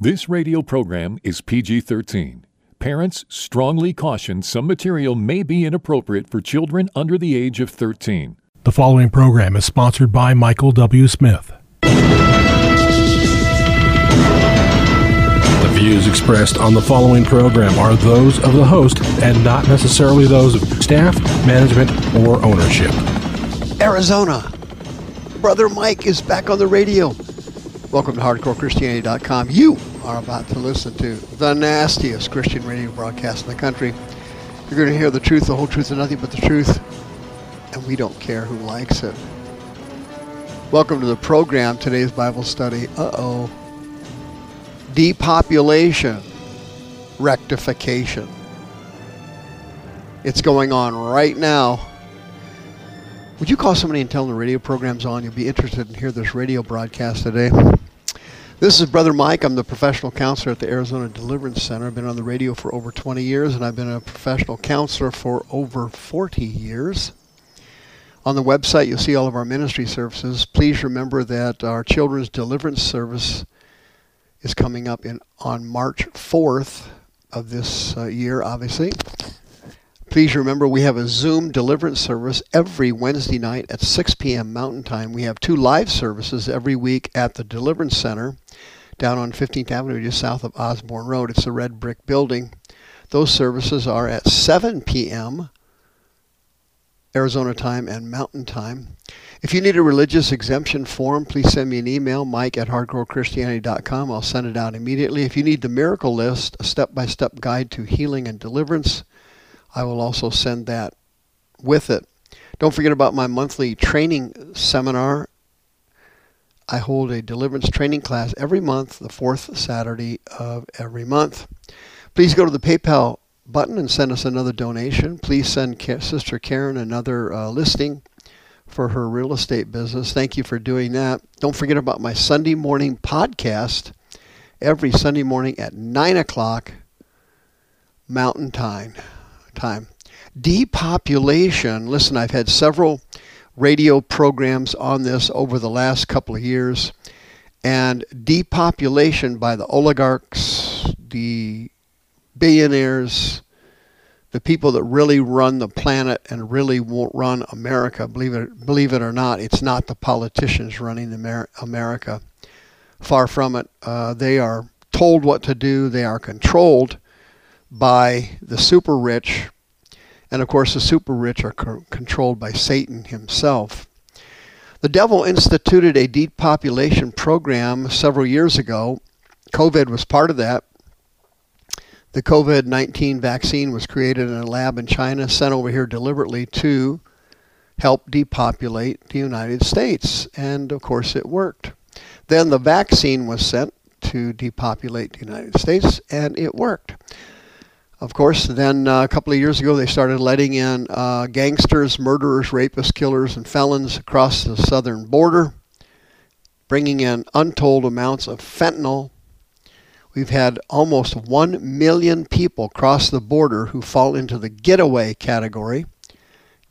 This radio program is PG 13. Parents strongly caution some material may be inappropriate for children under the age of 13. The following program is sponsored by Michael W. Smith. The views expressed on the following program are those of the host and not necessarily those of staff, management, or ownership. Arizona. Brother Mike is back on the radio. Welcome to HardcoreChristianity.com. You are about to listen to the nastiest Christian radio broadcast in the country. You're going to hear the truth, the whole truth, and nothing but the truth. And we don't care who likes it. Welcome to the program. Today's Bible study. Uh oh. Depopulation, rectification. It's going on right now. Would you call somebody and tell them the radio program's on? You'll be interested in hear this radio broadcast today. This is Brother Mike. I'm the professional counselor at the Arizona Deliverance Center. I've been on the radio for over 20 years, and I've been a professional counselor for over 40 years. On the website, you'll see all of our ministry services. Please remember that our children's deliverance service is coming up in on March 4th of this uh, year, obviously. Please remember we have a Zoom deliverance service every Wednesday night at 6 p.m. Mountain Time. We have two live services every week at the Deliverance Center down on 15th Avenue, just south of Osborn Road. It's a red brick building. Those services are at 7 p.m. Arizona time and Mountain Time. If you need a religious exemption form, please send me an email, mike at hardcorechristianity.com. I'll send it out immediately. If you need the miracle list, a step by step guide to healing and deliverance, I will also send that with it. Don't forget about my monthly training seminar. I hold a deliverance training class every month, the fourth Saturday of every month. Please go to the PayPal button and send us another donation. Please send Sister Karen another uh, listing for her real estate business. Thank you for doing that. Don't forget about my Sunday morning podcast every Sunday morning at 9 o'clock Mountain Time time. Depopulation, listen, I've had several radio programs on this over the last couple of years, and depopulation by the oligarchs, the billionaires, the people that really run the planet and really won't run America, believe it, believe it or not, it's not the politicians running America. Far from it. Uh, they are told what to do. They are controlled by the super rich. And of course, the super rich are co- controlled by Satan himself. The devil instituted a depopulation program several years ago. COVID was part of that. The COVID 19 vaccine was created in a lab in China, sent over here deliberately to help depopulate the United States. And of course, it worked. Then the vaccine was sent to depopulate the United States, and it worked. Of course, then uh, a couple of years ago, they started letting in uh, gangsters, murderers, rapists, killers, and felons across the southern border, bringing in untold amounts of fentanyl. We've had almost 1 million people cross the border who fall into the getaway category.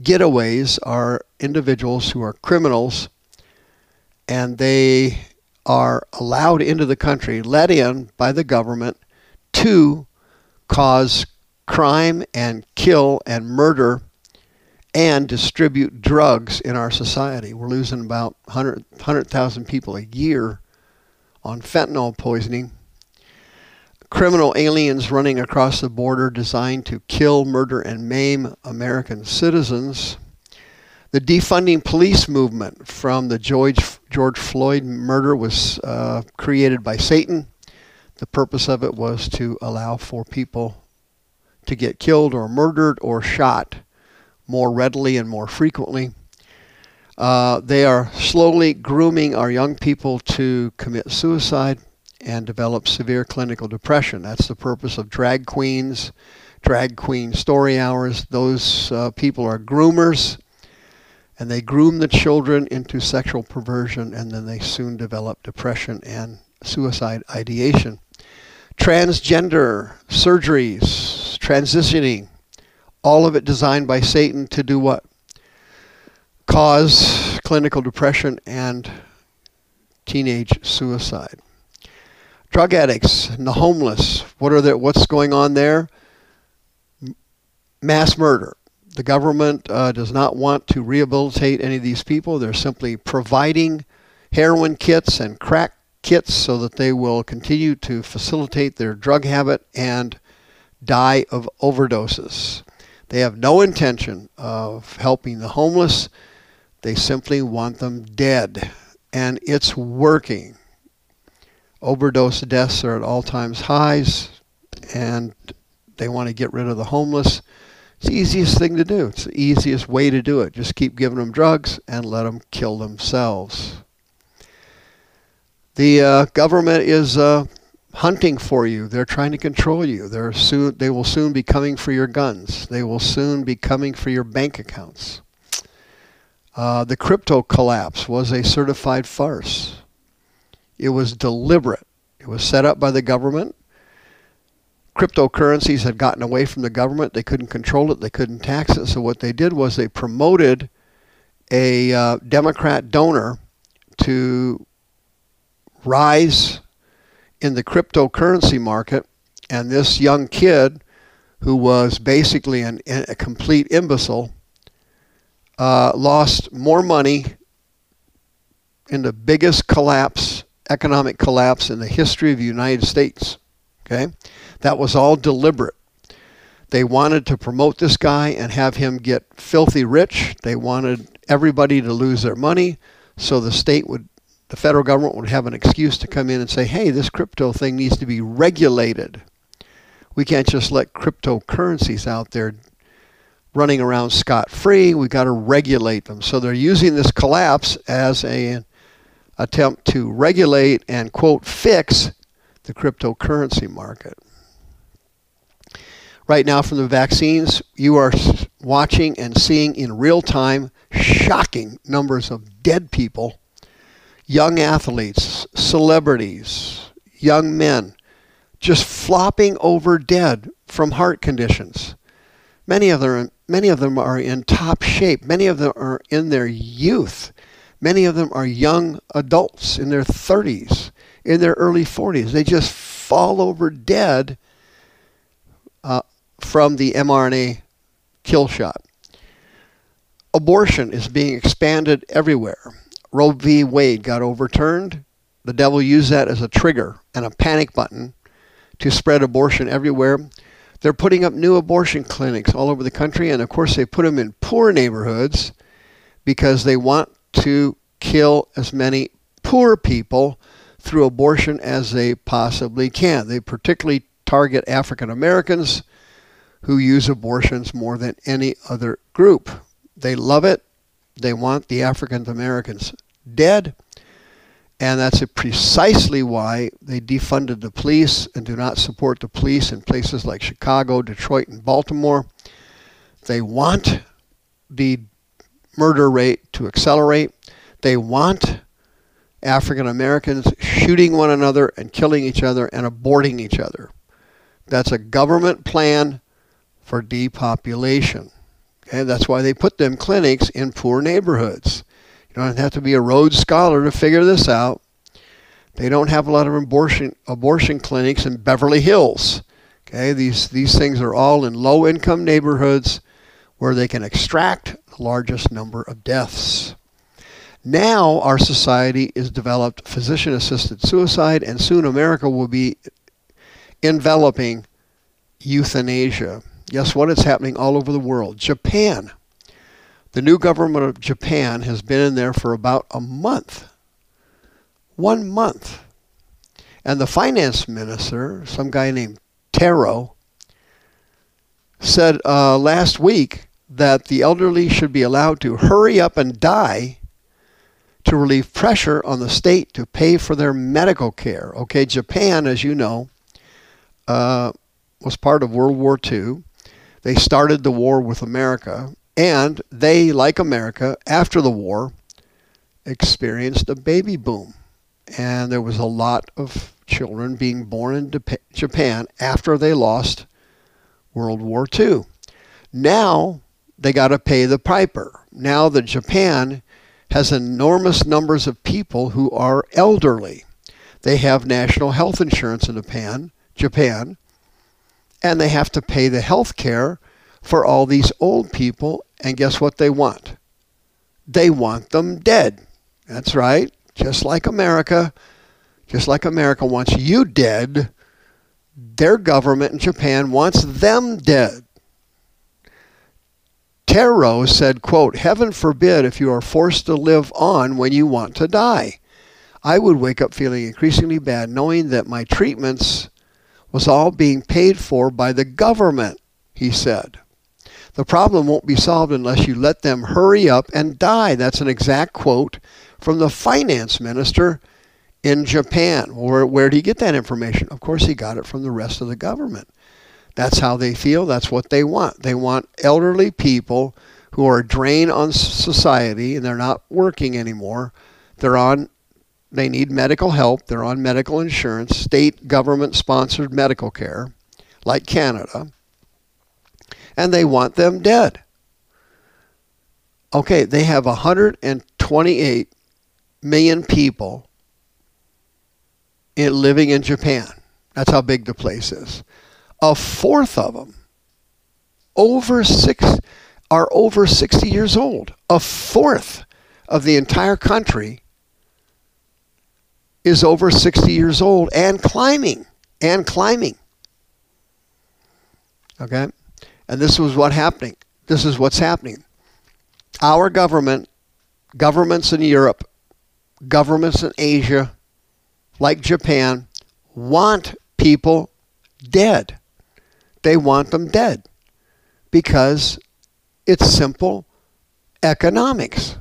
Getaways are individuals who are criminals and they are allowed into the country, let in by the government to cause crime and kill and murder and distribute drugs in our society. We're losing about 100 100,000 people a year on fentanyl poisoning. Criminal aliens running across the border designed to kill, murder, and maim American citizens. The defunding police movement from the George, George Floyd murder was uh, created by Satan the purpose of it was to allow for people to get killed or murdered or shot more readily and more frequently. Uh, they are slowly grooming our young people to commit suicide and develop severe clinical depression. That's the purpose of drag queens, drag queen story hours. Those uh, people are groomers and they groom the children into sexual perversion and then they soon develop depression and suicide ideation transgender surgeries, transitioning, all of it designed by Satan to do what? Cause clinical depression and teenage suicide. drug addicts and the homeless. What are the, what's going on there? Mass murder. The government uh, does not want to rehabilitate any of these people. They're simply providing heroin kits and crack kits so that they will continue to facilitate their drug habit and die of overdoses. They have no intention of helping the homeless. They simply want them dead. And it's working. Overdose deaths are at all times highs, and they want to get rid of the homeless. It's the easiest thing to do. It's the easiest way to do it. Just keep giving them drugs and let them kill themselves. The uh, government is uh, hunting for you. They're trying to control you. They're soon, they will soon be coming for your guns. They will soon be coming for your bank accounts. Uh, the crypto collapse was a certified farce. It was deliberate. It was set up by the government. Cryptocurrencies had gotten away from the government. They couldn't control it. They couldn't tax it. So what they did was they promoted a uh, Democrat donor to rise in the cryptocurrency market, and this young kid, who was basically an, a complete imbecile, uh, lost more money in the biggest collapse, economic collapse in the history of the United States. Okay, that was all deliberate. They wanted to promote this guy and have him get filthy rich. They wanted everybody to lose their money so the state would the federal government would have an excuse to come in and say, hey, this crypto thing needs to be regulated. We can't just let cryptocurrencies out there running around scot free. We've got to regulate them. So they're using this collapse as an attempt to regulate and, quote, fix the cryptocurrency market. Right now, from the vaccines, you are watching and seeing in real time shocking numbers of dead people young athletes, celebrities, young men, just flopping over dead from heart conditions. Many of them, many of them are in top shape. Many of them are in their youth. Many of them are young adults in their 30s, in their early 40s. They just fall over dead uh, from the mRNA kill shot. Abortion is being expanded everywhere. Roe v. Wade got overturned. The devil used that as a trigger and a panic button to spread abortion everywhere. They're putting up new abortion clinics all over the country, and of course, they put them in poor neighborhoods because they want to kill as many poor people through abortion as they possibly can. They particularly target African Americans who use abortions more than any other group. They love it. They want the African Americans dead. And that's precisely why they defunded the police and do not support the police in places like Chicago, Detroit, and Baltimore. They want the murder rate to accelerate. They want African Americans shooting one another and killing each other and aborting each other. That's a government plan for depopulation. Okay, that's why they put them clinics in poor neighborhoods. You don't have to be a Rhodes Scholar to figure this out. They don't have a lot of abortion abortion clinics in Beverly Hills. Okay, these these things are all in low income neighborhoods where they can extract the largest number of deaths. Now our society is developed physician assisted suicide and soon America will be enveloping euthanasia. Guess what? It's happening all over the world. Japan the new government of Japan has been in there for about a month. One month. And the finance minister, some guy named Taro, said uh, last week that the elderly should be allowed to hurry up and die to relieve pressure on the state to pay for their medical care. Okay, Japan, as you know, uh, was part of World War II. They started the war with America and they, like America, after the war, experienced a baby boom. And there was a lot of children being born in Japan after they lost World War II. Now they got to pay the piper. Now that Japan has enormous numbers of people who are elderly. They have national health insurance in Japan, Japan, and they have to pay the health care for all these old people. And guess what they want? They want them dead. That's right. Just like America, just like America wants you dead, their government in Japan wants them dead. Taro said, quote, Heaven forbid if you are forced to live on when you want to die. I would wake up feeling increasingly bad knowing that my treatments was all being paid for by the government, he said. The problem won't be solved unless you let them hurry up and die. That's an exact quote from the finance minister in Japan. Where, where did he get that information? Of course, he got it from the rest of the government. That's how they feel. That's what they want. They want elderly people who are a drain on society and they're not working anymore. They're on they need medical help. They're on medical insurance, state government sponsored medical care, like Canada. And they want them dead. Okay, they have 128 million people in, living in Japan. That's how big the place is. A fourth of them over six are over 60 years old. A fourth of the entire country is over 60 years old and climbing and climbing. Okay? And this was what happening. This is what's happening. Our government, governments in Europe, governments in Asia, like Japan, want people dead. They want them dead because it's simple economics.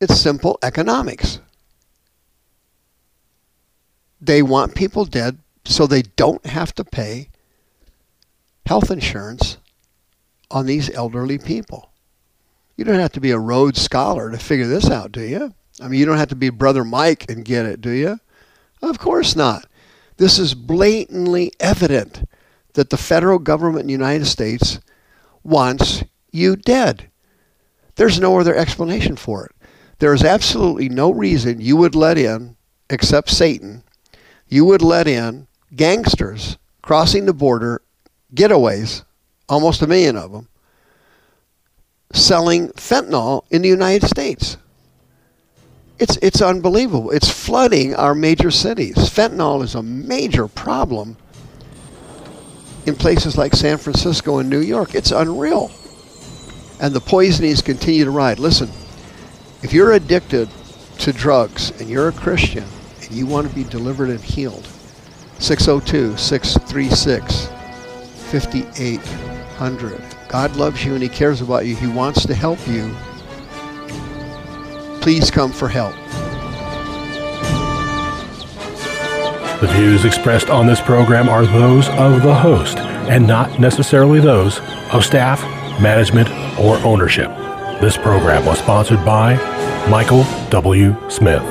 It's simple economics. They want people dead so they don't have to pay health insurance on these elderly people. You don't have to be a Rhodes Scholar to figure this out, do you? I mean, you don't have to be Brother Mike and get it, do you? Of course not. This is blatantly evident that the federal government in the United States wants you dead. There's no other explanation for it. There is absolutely no reason you would let in, except Satan, you would let in gangsters crossing the border, getaways, almost a million of them, selling fentanyl in the United States. It's, it's unbelievable. It's flooding our major cities. Fentanyl is a major problem in places like San Francisco and New York. It's unreal. And the poisonings continue to rise. Listen, if you're addicted to drugs and you're a Christian, and you want to be delivered and healed, 602 636 5800. God loves you and He cares about you. He wants to help you. Please come for help. The views expressed on this program are those of the host and not necessarily those of staff, management, or ownership. This program was sponsored by Michael W. Smith.